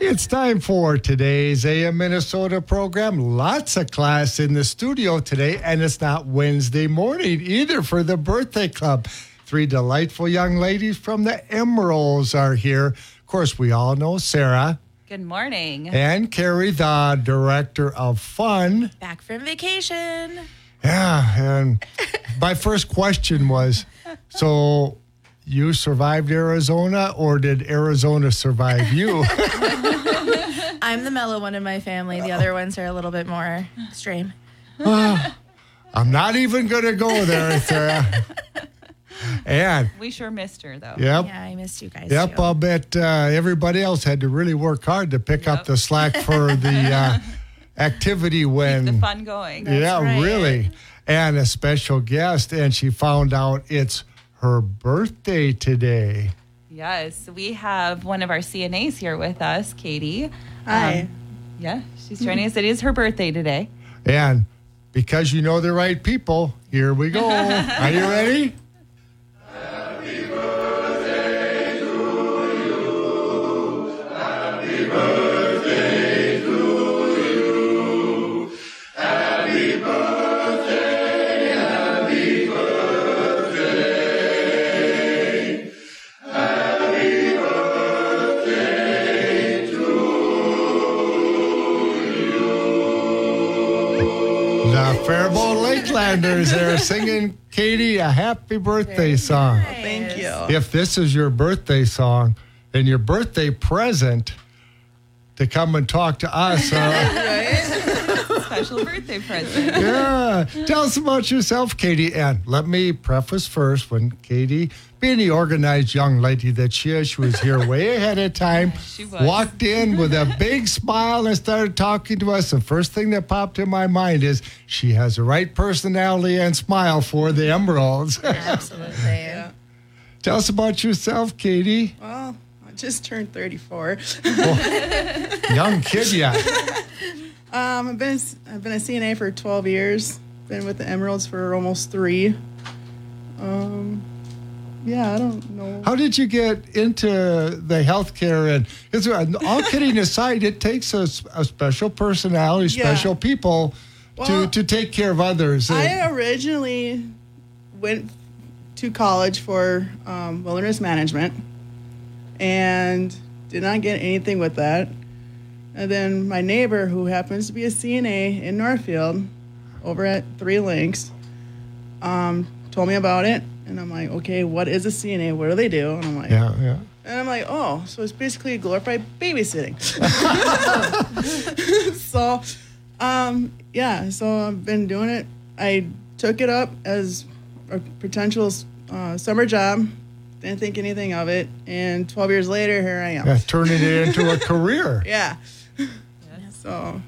It's time for today's AM Minnesota program. Lots of class in the studio today, and it's not Wednesday morning either for the birthday club. Three delightful young ladies from the Emeralds are here. Of course, we all know Sarah Good morning. and Carrie, the director of fun. Back from vacation. Yeah, and my first question was so you survived Arizona, or did Arizona survive you? I'm the mellow one in my family. The other ones are a little bit more extreme. I'm not even going to go there, Sarah. And We sure missed her though. yep, Yeah, I missed you guys. yep. too. I'll bet uh, everybody else had to really work hard to pick up the slack for the uh, activity when. The fun going. yeah, right. really. And a special guest, and she found out it's her birthday today. Yes, we have one of our CNAs here with us, Katie. Hi. Um, yeah, she's joining us. It is her birthday today. And because you know the right people, here we go. Are you ready? Lakelanders are singing Katie a happy birthday song. Thank you. If this is your birthday song and your birthday present to come and talk to us, uh, Special birthday present. yeah, tell us about yourself, Katie. And let me preface first when Katie, being the organized young lady that she is, she was here way ahead of time. She was. Walked in with a big smile and started talking to us. The first thing that popped in my mind is she has the right personality and smile for the Emeralds. Absolutely. tell us about yourself, Katie. Well, I just turned 34. Young kid yet. Um, I've been I've been a CNA for 12 years. Been with the Emeralds for almost three. Um, yeah, I don't know. How did you get into the healthcare? And because all kidding aside, it takes a, a special personality, Yeah. special people to, to take care of others. I originally went to college for um, wilderness management and did not get anything with that. And then my neighbor, who happens to be a CNA in Northfield over at Three Links, um, told me about it. And I'm like, okay, what is a CNA? What do they do? And I'm like, yeah, yeah. and I'm like, oh, so it's basically glorified babysitting. so, um, yeah, so I've been doing it. I took it up as a potential uh, summer job. Didn't think anything of it. And 12 years later, here I am. yeah turning it into a career. Yeah. So,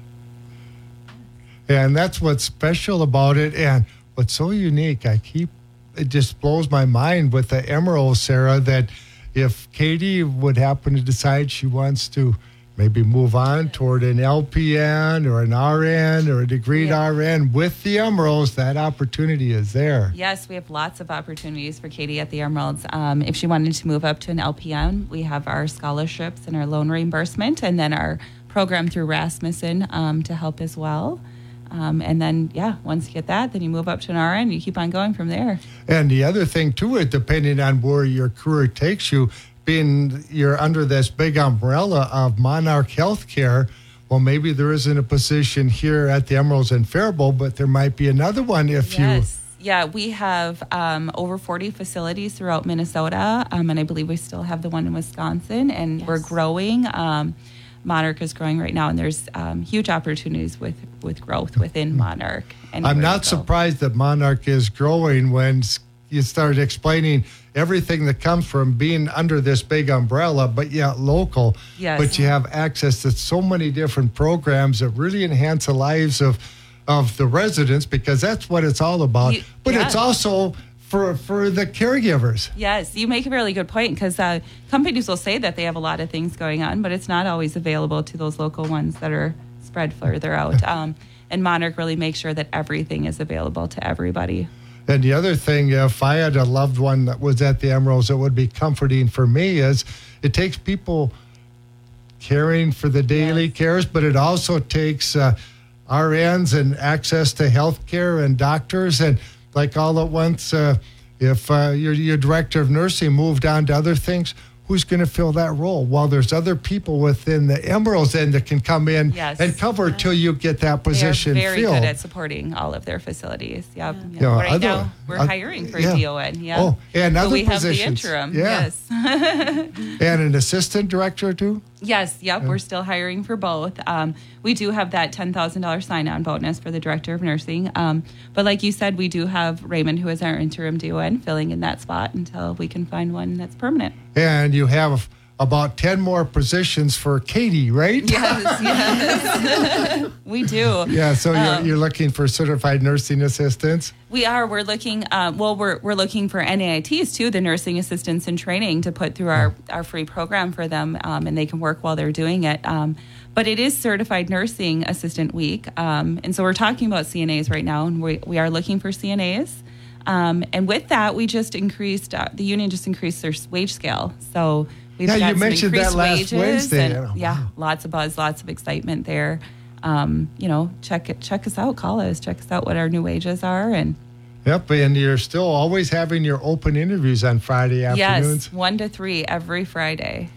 And that's what's special about it. And what's so unique, I keep, it just blows my mind with the Emerald, Sarah, that if Katie would happen to decide she wants to maybe move on toward an LPN or an RN or a degreed Yeah. RN with the Emeralds, that opportunity is there. Yes, we have lots of opportunities for Katie at the Emeralds. Um, if she wanted to move up to an LPN, we have our scholarships and our loan reimbursement, and then our program through Rasmussen um, to help as well. Um, and then, yeah, once you get that, then you move up to an RN. You keep on going from there. And the other thing to it, depending on where your career takes you, being you're under this big umbrella of Monarch Healthcare, well, maybe there isn't a position here at the Emeralds and Faribault, but there might be another one if you. Yes. Yeah, we have um, over 40 facilities throughout Minnesota, um, and I believe we still have the one in Wisconsin, and we're growing. Um, Monarch is growing right now, and there's um, huge opportunities with, with growth within Monarch. I'm not surprised that Monarch is growing when you started explaining everything that comes from being under this big umbrella, but yet local. Yes. But you have access to so many different programs that really enhance the lives of of the residents because that's what it's all about. You- but it's also for for the caregivers. Yes, you make a really good point because uh, companies will say that they have a lot of things going on, but it's not always available to those local ones that are spread further out. Um, and Monarch really makes sure that everything is available to everybody. And the other thing, if I had a loved one that was at the Emeralds, it would be comforting for me is it takes people caring for the daily Yes. cares, but it also takes uh, RNs and access to health care and doctors. And like all at once, uh, if uh, your, your director of nursing moved on to other things, who's going to fill that role? Well, there's other people within the Emeralds end that can come in Yes. and cover till you get that position they are very filled. good at supporting all of their facilities. Yep. Yeah. Yeah, right other- now, we're uh, hiring for yeah. a DON. Yeah. Oh, and But other we have the interim. Yeah. Yes. and an assistant director too. Yes, yep, we're still hiring for both. Um, we do have that $10,000 sign on bonus for the director of nursing. Um, but like you said, we do have Raymond, who is our interim DON, filling in that spot until we can find one that's permanent. And you have about 10 more positions for Katie, right? Yes, yes. we do. Yeah, so you're, Um, you're looking for certified nursing assistants? We are. We're looking. Um, well, we're we're looking for NAITs too, the nursing assistants in training, to put through our our free program for them, um, and they can work while they're doing it. Um, but it is Certified Nursing Assistant Week, um, and so we're talking about CNAs right now, and we we are looking for CNAs. Um, and with that, we just increased uh, the union just increased their wage scale. So we've Yeah, got you some mentioned that last wages Wednesday. and- Oh, yeah, wow. lots of buzz, lots of excitement there. Um, you know, check it, check us out, call us, check us out what our new wages are, and Yep, and you're still always having your open interviews on Friday afternoons. Yes, one to three every Friday.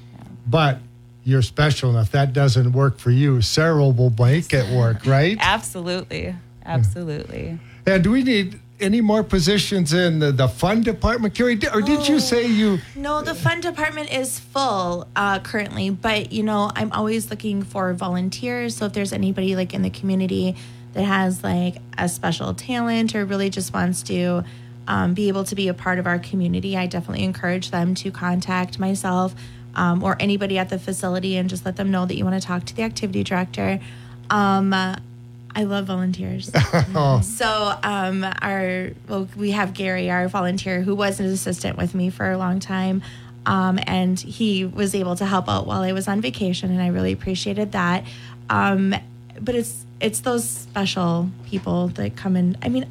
But you're special, and if that doesn't work for you, Sarah will make it work, right? Absolutely, absolutely. And do we need any more positions in the, the fund department, Carrie? Or did you Oh. say you? No, the fund department is full uh, currently, but you know, I'm always looking for volunteers. So if there's anybody like in the community that has like a special talent or really just wants to um, be able to be a part of our community, I definitely encourage them to contact myself um, or anybody at the facility and just let them know that you want to talk to the activity director. Um, I love volunteers. Oh, So, um, our well, we have Gary, our volunteer, who was an assistant with me for a long time, um, and he was able to help out while I was on vacation, and I really appreciated that. Um, but it's it's those special people that come in. I mean,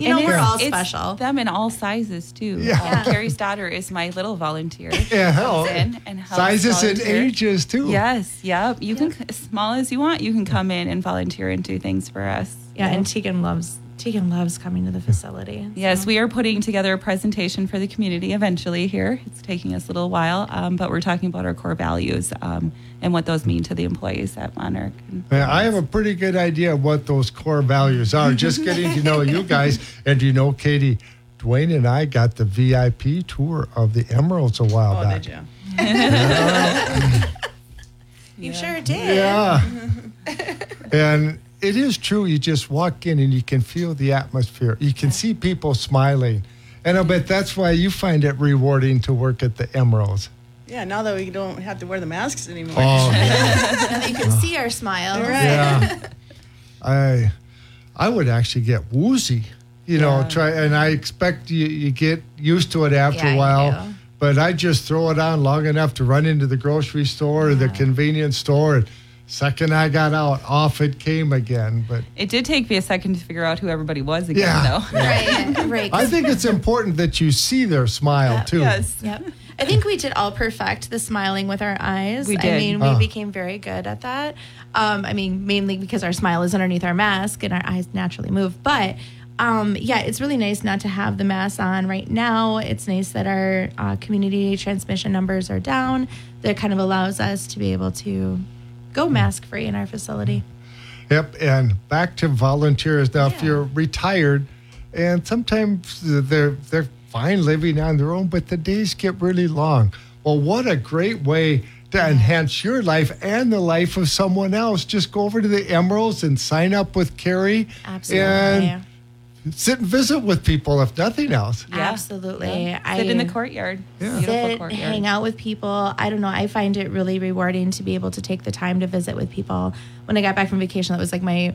you know, And we're it's- all it's special. Them in all sizes too. Yeah. Um, Carrie's daughter is my little volunteer. yeah, hell. In and helps Sizes and ages too. Yes, yep. You can as small as you want. You can come in and volunteer and do things for us. yeah, and Tegan loves Tegan loves coming to the facility. Yes, we are putting together a presentation for the community eventually here. It's taking us a little while, um, but we're talking about our core values um, and what those mean to the employees at Monarch. Yeah, I have a pretty good idea of what those core values are. Just getting to know you guys. And you know, Katie, Dwayne and I got the VIP tour of the Emeralds a while Oh, back. did you? you sure did. Yeah. and it is true. You just walk in and you can feel the atmosphere. You can see people smiling. And I bet that's why you find it rewarding to work at the Emeralds. Yeah, now that we don't have to wear the masks anymore. Oh, yeah. Now that you can see our smile. Right. yeah. I I would actually get woozy, you know, Yeah. try and I expect you, you get used to it after Yeah, a you while. But I just throw it on long enough to run into the grocery store or the convenience store and second I got out, off it came again. But It did take me a second to figure out who everybody was again, Yeah. though. Right, right. I think it's important that you see their smile Yeah. too. Yes. Yep. I think we did all perfect the smiling with our eyes. We did. I did. mean, we Ah. became very good at that. Um, I mean, mainly because our smile is underneath our mask and our eyes naturally move. But um, yeah, it's really nice not to have the mask on right now. It's nice that our uh, community transmission numbers are down. That kind of allows us to be able to go mask free in our facility. Yep, and back to volunteers. Now, if you're retired, and sometimes they're they're fine living on their own, but the days get really long. Well, what a great way to enhance your life and the life of someone else. Just go over to the Emeralds and sign up with Carrie, Absolutely. and sit and visit with people, if nothing else. Yeah. Absolutely. Yeah. I- Sit in the courtyard. Yeah. Sit, courtyard. hang out with people. I don't know. I find it really rewarding to be able to take the time to visit with people. When I got back from vacation, that was like my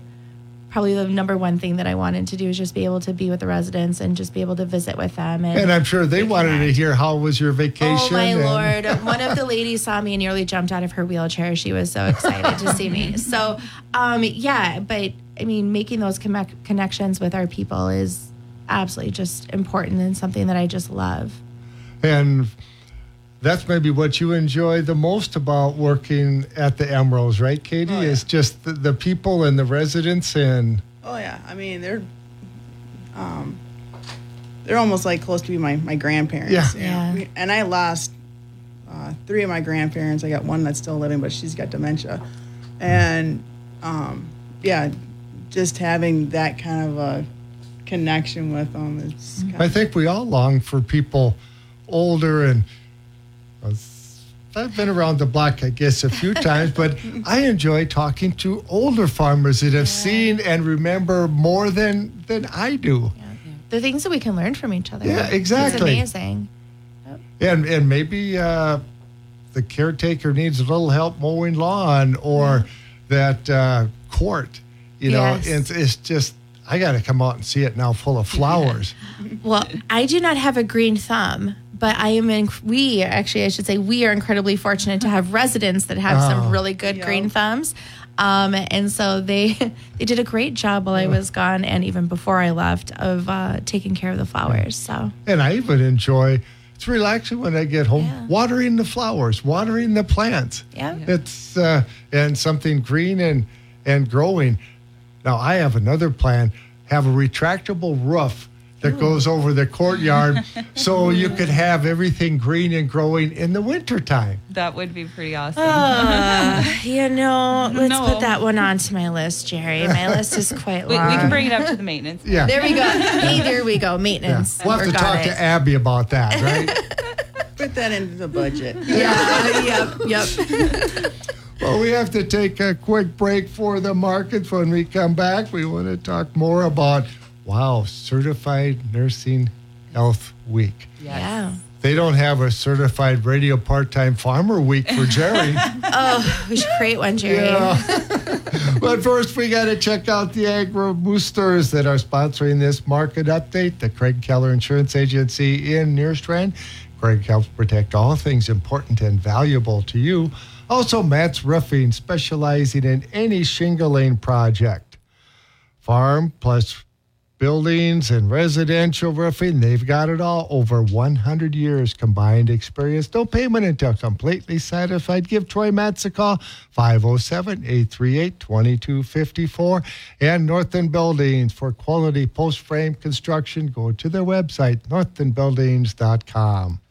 probably the number one thing that I wanted to do is just be able to be with the residents and just be able to visit with them. And, And I'm sure they wanted to hear how was your vacation. Oh my and- lord! One of the ladies saw me and nearly jumped out of her wheelchair. She was so excited to see me. So, um, yeah, but I mean, making those connect- connections with our people is absolutely just important and something that I just love. And that's maybe what you enjoy the most about working at the Emeralds, right, Katie? Oh, yeah. Is just the, the people and the residents and Oh yeah, I mean they're, um, they're almost like close to be my my grandparents. Yeah. you. Yeah. And I lost uh, three of my grandparents. I got one that's still living, but she's got dementia, and um, yeah, just having that kind of a connection with them. It's kind I think we all long for people older and I've been around the block, I guess, a few times, but I enjoy talking to older farmers that have seen and remember more than than I do. The things that we can learn from each other. Yeah, exactly. It's amazing. And and maybe uh, the caretaker needs a little help mowing lawn or that uh, court. You know, Yes. it's, it's just I got to come out and see it now full of flowers. Well, I do not have a green thumb, but I am in. We actually, I should say, we are incredibly fortunate to have residents that have Oh. some really good Yeah. green thumbs. Um, and so they they did a great job while I was gone, and even before I left, of uh, taking care of the flowers. So And I even enjoy. It's relaxing when I get home, Yeah. watering the flowers, watering the plants. yeah, It's uh, and something green and and growing. Now I have another plan. Have a retractable roof that goes over the courtyard, so you could have everything green and growing in the wintertime. That would be pretty awesome. Uh, you know, let's No. put that one onto my list, Jerry. My list is quite we, long. we can bring it up to the maintenance. Yeah. there we go. Hey, there we go. Yeah. Maintenance. We'll have to talk it. to Abby about that, right? put that into the budget. Yeah. yep. Yep. well, we have to take a quick break for the markets. When we come back, we want to talk more about wow, certified nursing health week. Yes. Yeah. They don't have a certified radio part-time farmer week for Jerry. Oh, we should create one, Jerry. Yeah. but first, we got to check out the agro boosters that are sponsoring this market update. The Craig Keller Insurance Agency in Nerstrand. Craig helps protect all things important and valuable to you. Also, Matz Roofing, specializing in any shingling project. Farm plus buildings and residential roofing, they've got it all. Over 100 years combined experience. No payment until completely satisfied. Give Troy Matz a call, 507 838 2254. And Northern Buildings for quality post frame construction. Go to their website, northernbuildings.com.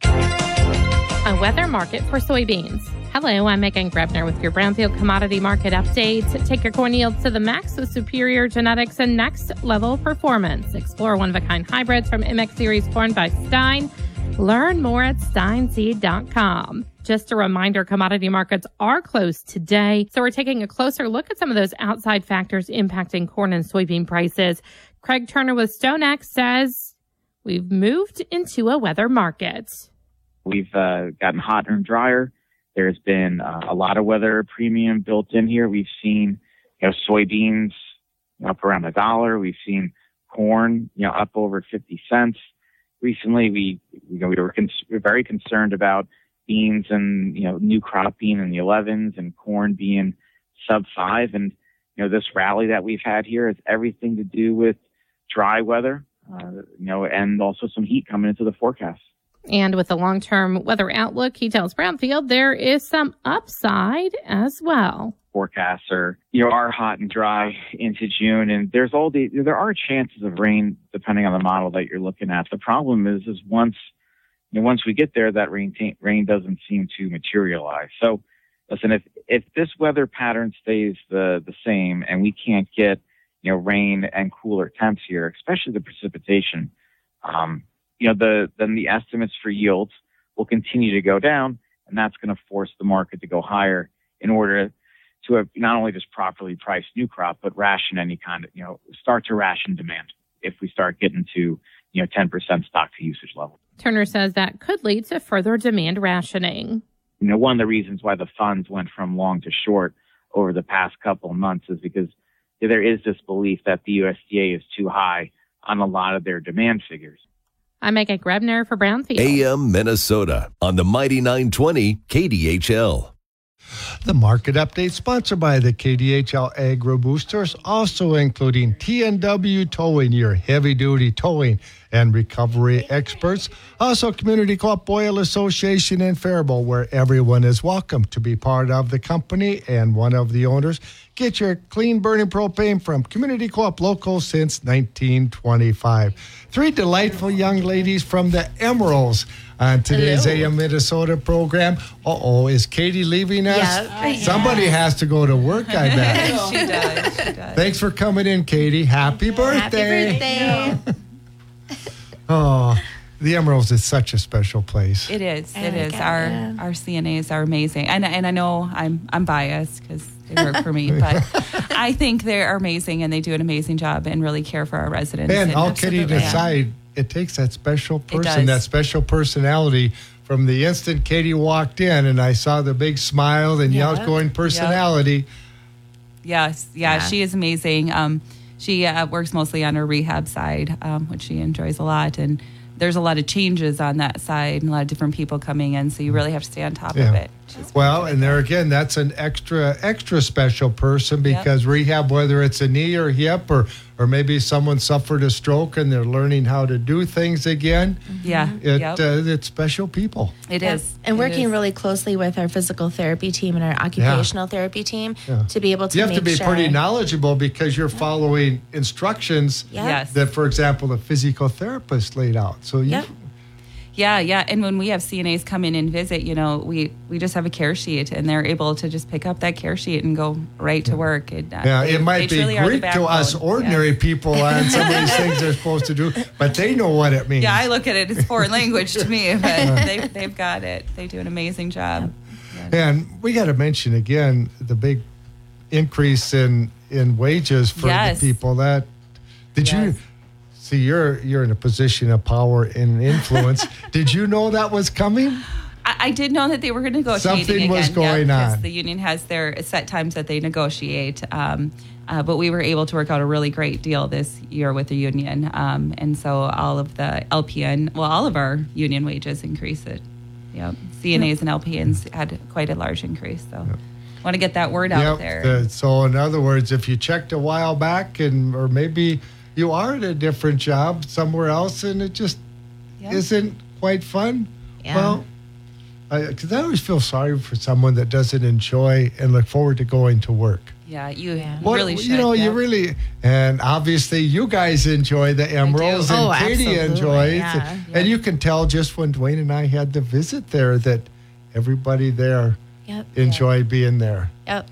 A weather market for soybeans. Hello, I'm Meghan Grebner with your Brownfield Commodity Market Update. Take your corn yields to the max with superior genetics and next level performance. Explore one of a kind hybrids from MX Series corn by Stine. Learn more at stineseed.com. Just a reminder, commodity markets are closed today, so we're taking a closer look at some of those outside factors impacting corn and soybean prices. Craig Turner with StoneX says we've moved into a weather market. We've uh, gotten hotter and drier. There's been uh, a lot of weather premium built in here. We've seen, you know, soybeans up around a dollar. We've seen corn, you know, up over 50 cents. Recently, we, you know, we were, very concerned about beans and, you know, new crop being in the 11s and corn being sub five. And, you know, this rally that we've had here has everything to do with dry weather, uh, you know, and also some heat coming into the forecast. And with the long term weather outlook, he tells Brownfield there is some upside as well. forecasts are you know are hot and dry into June, and there's all the there are chances of rain depending on the model that you're looking at. The problem is is once you know, once we get there, that rain ta- rain doesn't seem to materialize. So listen, if if this weather pattern stays the the same, and we can't get you know rain and cooler temps here, especially the precipitation, um, you know the then the estimates for yields will continue to go down, and that's going to force the market to go higher in order to have not only just properly price new crop, but ration any kind of, you know, start to ration demand if we start getting to, you know, 10% stock to usage level. Turner says that could lead to further demand rationing. You know, one of the reasons why the funds went from long to short over the past couple of months is because there is this belief that the USDA is too high on a lot of their demand figures. I'm Meghan Grebner for Brownfield. AM Minnesota on the Mighty 920 KDHL. The market update sponsored by the KDHL Agro Boosters, also including TNW Towing, your heavy duty towing and recovery experts. Also, Community Co-op Oil Association in Faribault, where everyone is welcome to be part of the company and one of the owners. Get your clean burning propane from Community Co-op Local since 1925. Three delightful young ladies from the Emeralds on today's Hello. AM Minnesota program. Uh oh, is Katie leaving us? Yeah. Somebody has to go to work, I bet. she does. She does. Thanks for coming in, Katie. Happy birthday. Happy birthday. Oh, the Emeralds is such a special place. It is. I It like is. it, Our yeah. our CNAs are amazing, and and I know I'm I'm biased because they work for me, but I think they are amazing and they do an amazing job and really care for our residents. and all absolutely, kidding yeah. aside, it takes that special person, that special personality. From the instant Katie walked in and I saw the big smile and Yeah. outgoing personality, Yes, yeah, Yeah. she is amazing. Um, she uh, works mostly on her rehab side, um, which she enjoys a lot, and there's a lot of changes on that side and a lot of different people coming in, so you really have to stay on top of it. She's Well, and there again, that's an extra extra special person because rehab, whether it's a knee or hip or or maybe someone suffered a stroke and they're learning how to do things again, yeah, it yep. uh, it's special people. it Yep. is, And It working is. really closely with our physical therapy team and our occupational therapy team Yeah. to be able to You have make to be sure. pretty knowledgeable because you're following instructions Yep. Yes. that, for example, the physical therapist laid out. So you, Yep. Yeah, yeah. And when we have CNAs come in and visit, you know, we we just have a care sheet, and they're able to just pick up that care sheet and go right to work. And, uh, yeah, they- it might be truly are the Greek to us ordinary Yes. people on some of these things they're supposed to do, but they know what it means. Yeah, I look at it as foreign language to me, but they, they've got it. They do an amazing job. Yeah. And we got to mention again the big increase in in wages for Yes. the people. That did you Yes. See? You're you're in a position of power and influence. did you know that was coming? I, I did know that they were going to negotiate. Something was going on. The union has their set times that they negotiate. Um, uh, but we were able to work out a really great deal this year with the union. Um, and so all of the LPN, well, all of our union wages increased. It. Yep. CNAs and LPNs had quite a large increase. So want to get that word Yep, out there. the- so in other words, if you checked a while back and or maybe you are at a different job somewhere else and it just Yeah. isn't quite fun, Yeah. well, because I, always feel sorry for someone that doesn't enjoy and look forward to going to work. yeah, you Yeah. you What- really should. you know, yeah. you really, and obviously you guys enjoy the emeralds, and Oh, Katie absolutely, enjoys, yeah. and you can tell just when Dwayne and I had the visit there that everybody there Yep. enjoyed being there. Yep.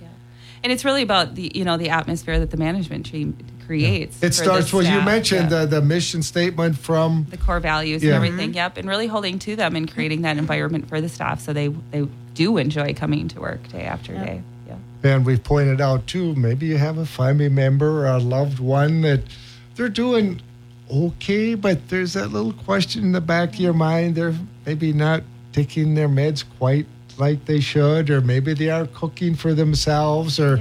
And it's really about the you know the atmosphere that the management team creates. It starts the with you mentioned Yeah. the the mission statement from the core values Yeah. and everything. Yep, and really holding to them and creating that environment for the staff so they they do enjoy coming to work day after day. Yeah. And we've pointed out too, maybe you have a family member or a loved one that they're doing okay, but there's that little question in the back of your mind. They're maybe not taking their meds quite like they should, or maybe they are cooking for themselves, or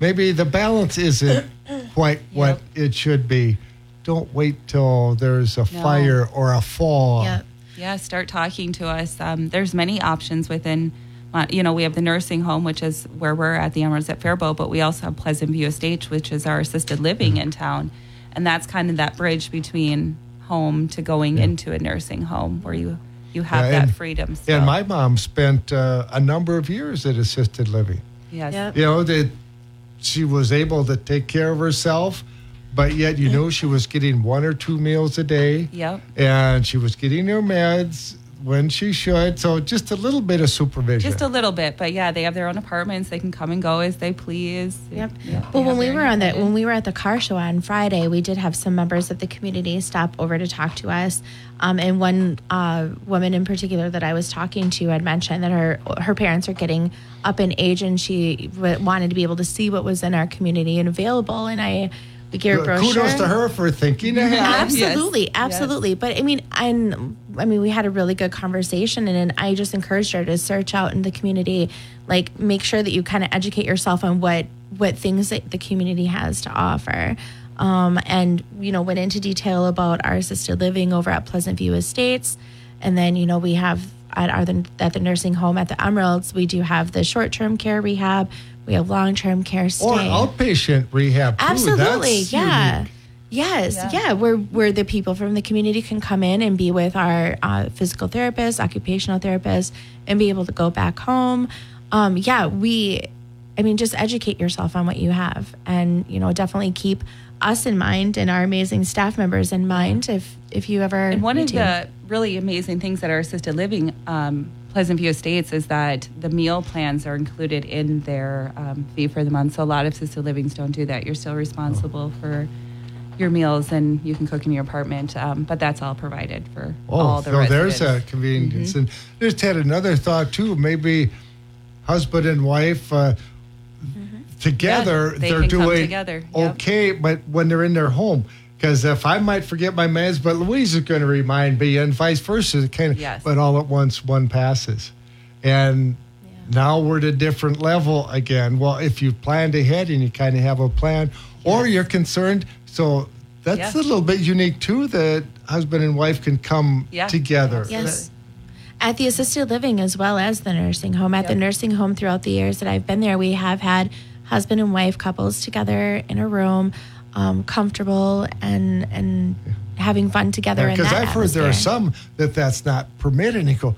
maybe the balance isn't quite what it should be. Don't wait till there's a No. fire or a fall. Yep. Yeah, start talking to us. Um, there's many options within. uh, You know, we have the nursing home, which is where we're at the Emeralds at Faribault, but we also have Pleasant View Estates, which is our assisted living in town, and that's kind of that bridge between home to going into a nursing home where you you have Yeah, that freedom. Still. And my mom spent uh, a number of years at assisted living. yes. Yep. you know that she was able to take care of herself but yet you know she was getting one or two meals a day Yep. and she was getting her meds when she should so just a little bit of supervision Just a little bit, but yeah, they have their own apartments. They can come and go as they please. Yep. Yeah, Well, when we were on the independence. when we were at the car show on Friday, we did have some members of the community stop over to talk to us. Um, and one uh, woman in particular that I was talking to had mentioned that her her parents are getting up in age, and she w- wanted to be able to see what was in our community and available. And I we gave her a brochure. kudos to her for thinking ahead Absolutely, Yes. absolutely. But I mean, and I mean, we had a really good conversation, and, and I just encouraged her to search out in the community, like make sure that you kind of educate yourself on what what things that the community has to offer. Um, and you know, went into detail about our assisted living over at Pleasant View Estates, and then you know we have at our at the nursing home at the Emeralds, we do have the short term care rehab, we have long term care stay. or outpatient rehab too. Absolutely, That's yeah. unique. Yes, Yeah. yeah. where where the people from the community can come in and be with our uh, physical therapist, occupational therapist, and be able to go back home. Um, yeah, we, I mean, just educate yourself on what you have, and you know, definitely keep us in mind and our amazing staff members in mind if if you ever. And one need of to. the really amazing things that our assisted living um, Pleasant View Estates is that the meal plans are included in their um, fee for the month. So a lot of assisted livings don't do that. You're still responsible for your meals and you can cook in your apartment, um, but that's all provided for all the so residents. Oh, there's a convenience. And just had another thought too. Maybe husband and wife uh, together, Yeah, they come doing together, yep. okay, but when they're in their home. Because if I might forget my meds, but Louise is going to remind me, and vice versa, kind of. Yes. But all at once, one passes, and now we're at a different level again. Well, if you planned ahead and you kind of have a plan, or you're concerned, so that's Yeah. a little bit unique too. That husband and wife can come Yeah. together. Yes. At the assisted living as well as the nursing home. At the nursing home throughout the years that I've been there, we have had husband and wife couples together in a room, um, comfortable and and having fun together. in Because that I've heard there are some that that's not permitted. And you go,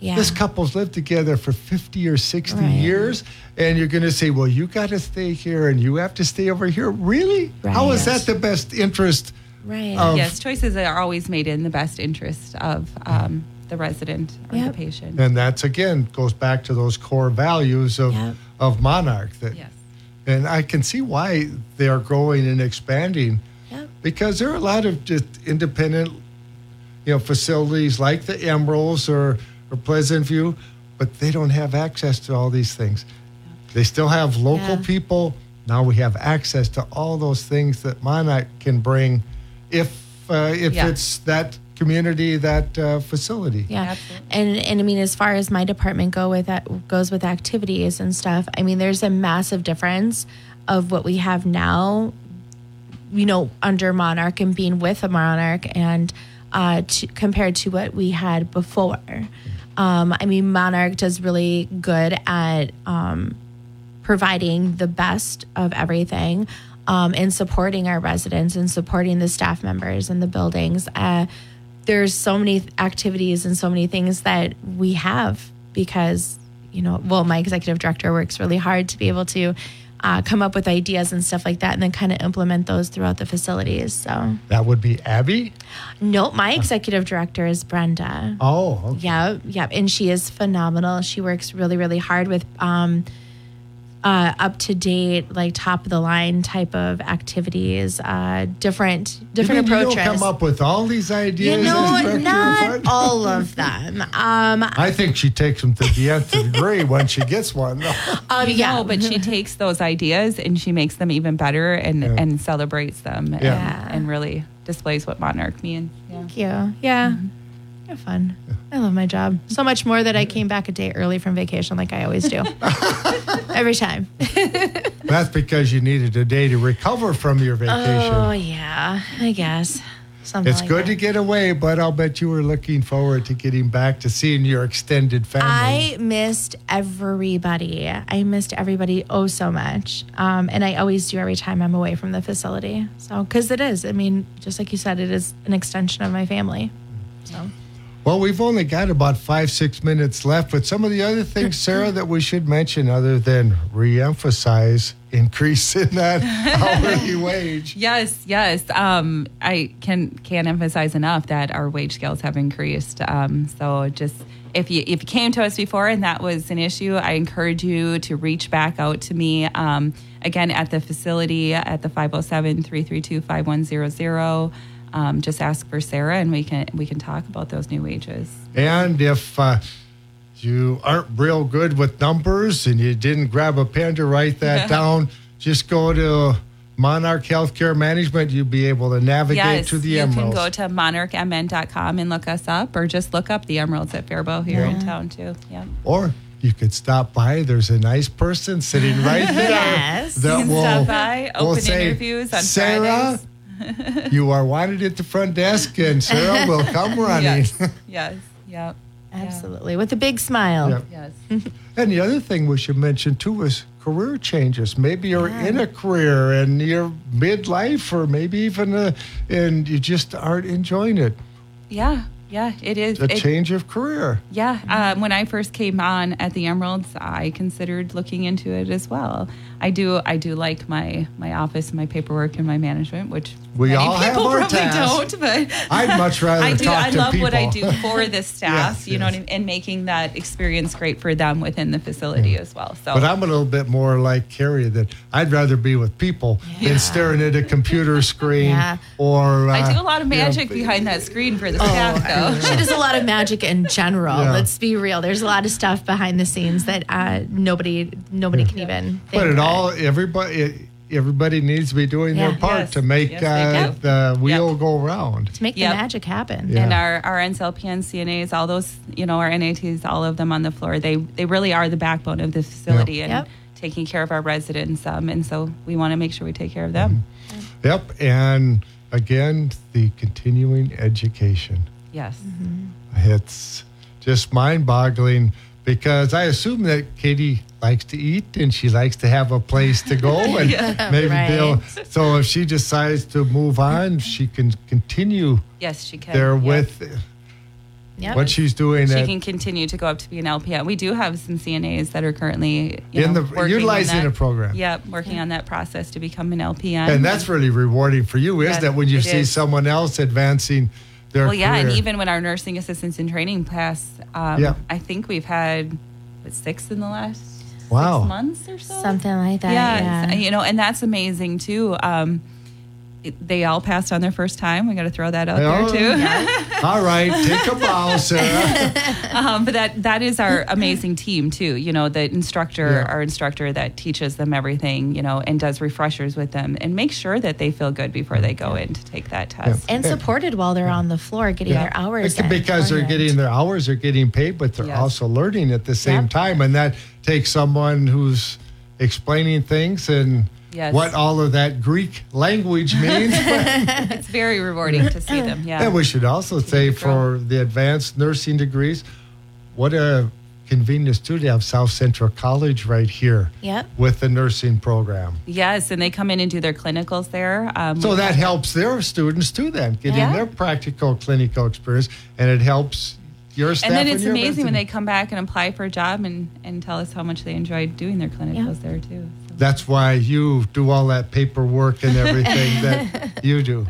Yeah. this couple's lived together for 50 or 60 Right. years, and you're going to say, well, you got to stay here and you have to stay over here. Really? How is that the best interest? right. of- yes, choices are always made in the best interest of um, the resident or Yep. the patient. And that's again goes back to those core values of Yep. of Monarch. That, Yes. And I can see why they are growing and expanding Yep. because there are a lot of just independent, you know, facilities like the Emeralds or, or Pleasant View, but they don't have access to all these things. They still have local Yeah. people. Now we have access to all those things that Monarch can bring, if uh, if Yeah. it's that community, that uh, facility. Yeah, Absolutely. and and I mean, as far as my department go with that goes with activities and stuff. I mean, there's a massive difference of what we have now, you know, under Monarch and being with a Monarch, and uh, to, compared to what we had before. Um, I mean, Monarch does really good at um, providing the best of everything um, and supporting our residents and supporting the staff members and the buildings. Uh, there's so many activities and so many things that we have because, you know, well, my executive director works really hard to be able to uh, come up with ideas and stuff like that and then kind of implement those throughout the facilities. So, That would be Abby. no, my executive director is Brenda. Oh, okay. Yeah, yeah, and she is phenomenal. She works really, really hard with um, uh, up to date, like top of the line type of activities, uh, different You different mean approaches. You don't come up with all these ideas. You know, as director of not all of them. Um, I think she takes them to the nth degree when she gets one. um, yeah, No, but she takes those ideas and she makes them even better and, Yeah. and celebrates them Yeah. and, and really displays what Monarch means. Yeah. Thank you. Yeah. Have fun. I love my job so much more that I came back a day early from vacation, like I always do, every time. That's because you needed a day to recover from your vacation. Oh yeah, I guess. Something it's like good that. to get away, but I'll bet you were looking forward to getting back to seeing your extended family. I missed everybody. I missed everybody oh so much. Um, and I always do every time I'm away from the facility. So, because it is, I mean, just like you said, it is an extension of my family. So, well, we've only got about five, six minutes left, but some of the other things, Sarah, that we should mention other than re-emphasize increase in that hourly wage. Yes, yes. Um, I can can't emphasize enough that our wage scales have increased. Um, so just if you if you came to us before and that was an issue, I encourage you to reach back out to me. Um, again at the facility at the 507-332-5100. Um, just ask for Sarah and we can we can talk about those new wages. And if uh, you aren't real good with numbers and you didn't grab a pen to write that down, just go to Monarch Healthcare Management. You'll be able to navigate yes, to the you Emeralds. You can go to monarchmn.com and look us up or just look up the Emeralds at Faribault here in town too. Yeah. or you could stop by. There's a nice person sitting right there. Yes. that You can will, stop by, will open say, interviews on Sarah, you are wanted at the front desk, and Sarah will come running. Yes. yes. Yep. absolutely. With a big smile. Yep. Yes. And the other thing we should mention too is career changes. Maybe you're in a career and you're midlife, or maybe even a, and you just aren't enjoying it. Yeah, yeah, it is. A It- change of career. Yeah, um, when I first came on at the Emeralds, I considered looking into it as well. I do, I do like my my office, my paperwork, and my management, which We many all have our probably tasks. don't. But I'd much rather I do. talk I to love what I do for the staff. Yes, you know, what I mean? and making that experience great for them within the facility as well. So, But I'm a little bit more like Carrie that I'd rather be with people than staring at a computer screen Yeah. or. I uh, do a lot of you know, magic behind that screen for the staff, though. She does a lot of magic in general. Yeah. Let's be real. There's a lot of stuff behind the scenes that uh, nobody nobody can even. Think But it that- all everybody everybody needs to be doing Yeah. their part Yes. to make Yes, uh, the wheel go round. to make Yep. the magic happen. Yeah. And our, our NSLPN CNAs, all those, you know, our NATs, all of them on the floor, they, they really are the backbone of the facility and Yep. taking care of our residents. Um, and so we want to make sure we take care of them. Yep, and again the continuing education. Yes. It's just mind-boggling because I assume that Katie likes to eat and she likes to have a place to go and maybe Right. they'll so if she decides to move on, she can continue Yes, she can. there Yep. with Yep. what she's doing She at, can continue to go up to be an LPN. We do have some CNAs that are currently you in know, the utilizing that. the program. Yep, working on that process to become an LPN. And that's really rewarding for you, isn't Yeah, it? When you it see is. someone else advancing their well, yeah, and even when our nursing assistants in training pass, um, Yeah. I think we've had what, six in the last Wow. six months or so. something like that. yeah, Yeah. you know, and that's amazing too. Um, it- they all passed on their first time. We got to throw that out Oh, there too. All right, take a bow, Sarah. um, but that that is our amazing team too. You know, the instructor, Yeah. our instructor that teaches them everything. You know, and does refreshers with them and make sure that they feel good before they go in to take that test. and supported while they're on the floor getting their hours. It's because they're in. getting their hours, they're getting paid, but they're Yes. also learning at the same Yep. time. And that takes someone who's explaining things and Yes. what all of that Greek language means. It's very rewarding to see them. Yeah. and we should also say for the advanced nursing degrees, what a convenience too to have South Central College right here Yep. with the nursing program. Yes, and they come in and do their clinicals there. Um, So that helps their students too, then getting Yeah. their practical clinical experience, and it helps your staff. And then it's your amazing when they come back and apply for a job and, and tell us how much they enjoyed doing their clinicals there too. That's why you do all that paperwork and everything that you do.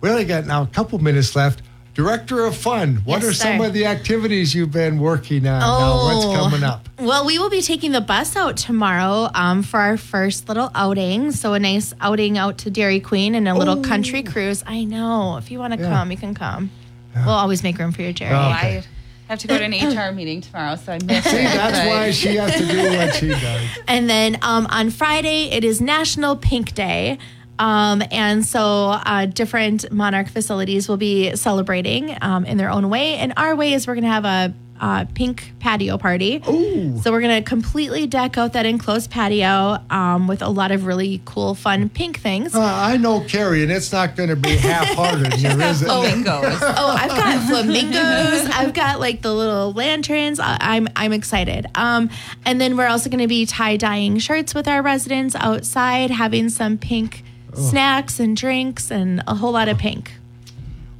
We only got now a couple minutes left. Director of Fun, what Yes, are some sir. of the activities you've been working on now? What's coming up? Well, we will be taking the bus out tomorrow um, for our first little outing. So a nice outing out to Dairy Queen and a little country cruise. I know. If you want to Yeah. come, you can come. We'll always make room for you, Jerry. Oh, okay. I have to go to an HR meeting tomorrow, so I missed See, it. that's but- why she has to do what she does. And then um, on Friday, it is National Pink Day. Um, and so uh, different Monarch facilities will be celebrating um, in their own way. And our way is we're going to have a uh, pink patio party. Ooh. So we're going to completely deck out that enclosed patio um, with a lot of really cool, fun pink things. Uh, I know Carrie, and it's not going to be half-hearted here, is it? Flamingos. oh, I've got flamingos. I've got like the little lanterns. I, I'm I'm excited. Um, and then we're also going to be tie dyeing shirts with our residents outside, having some pink snacks and drinks and a whole lot of pink.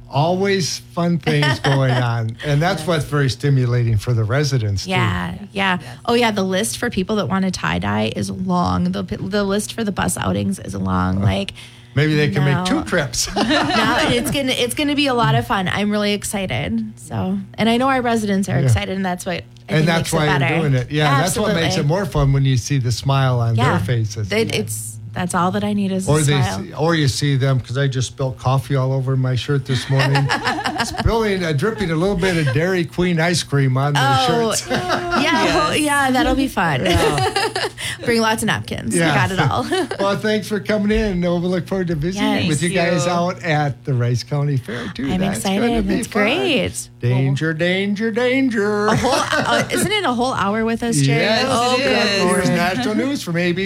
Always fun things going on, and that's what's very stimulating for the residents. too. Yeah, yeah. Oh, yeah. The list for people that want to tie dye is long. The the list for the bus outings is long. Uh, like Maybe they can No. make two trips. now it's gonna it's gonna be a lot of fun. I'm really excited. So, and I know our residents are excited, and that's what I and that's why you're doing it. Yeah, that's what makes it more fun when you see the smile on yeah. their faces. It- it's that's all that I need is or a they, smile. or you see them because I just spilled coffee all over my shirt this morning, spilling, uh, dripping a little bit of Dairy Queen ice cream on their Oh, shirts. yeah, oh, yeah, that'll be fun. Bring lots of napkins. Yeah. We got it all. well, thanks for coming in. We'll look forward to visiting Yes. with you Thank guys you. out at the Rice County Fair too. I'm That's excited. be That's fun. great. Danger, danger, danger. Whole, uh, isn't it a whole hour with us, Jerry? Yes, oh, it good is. Here's national news from AB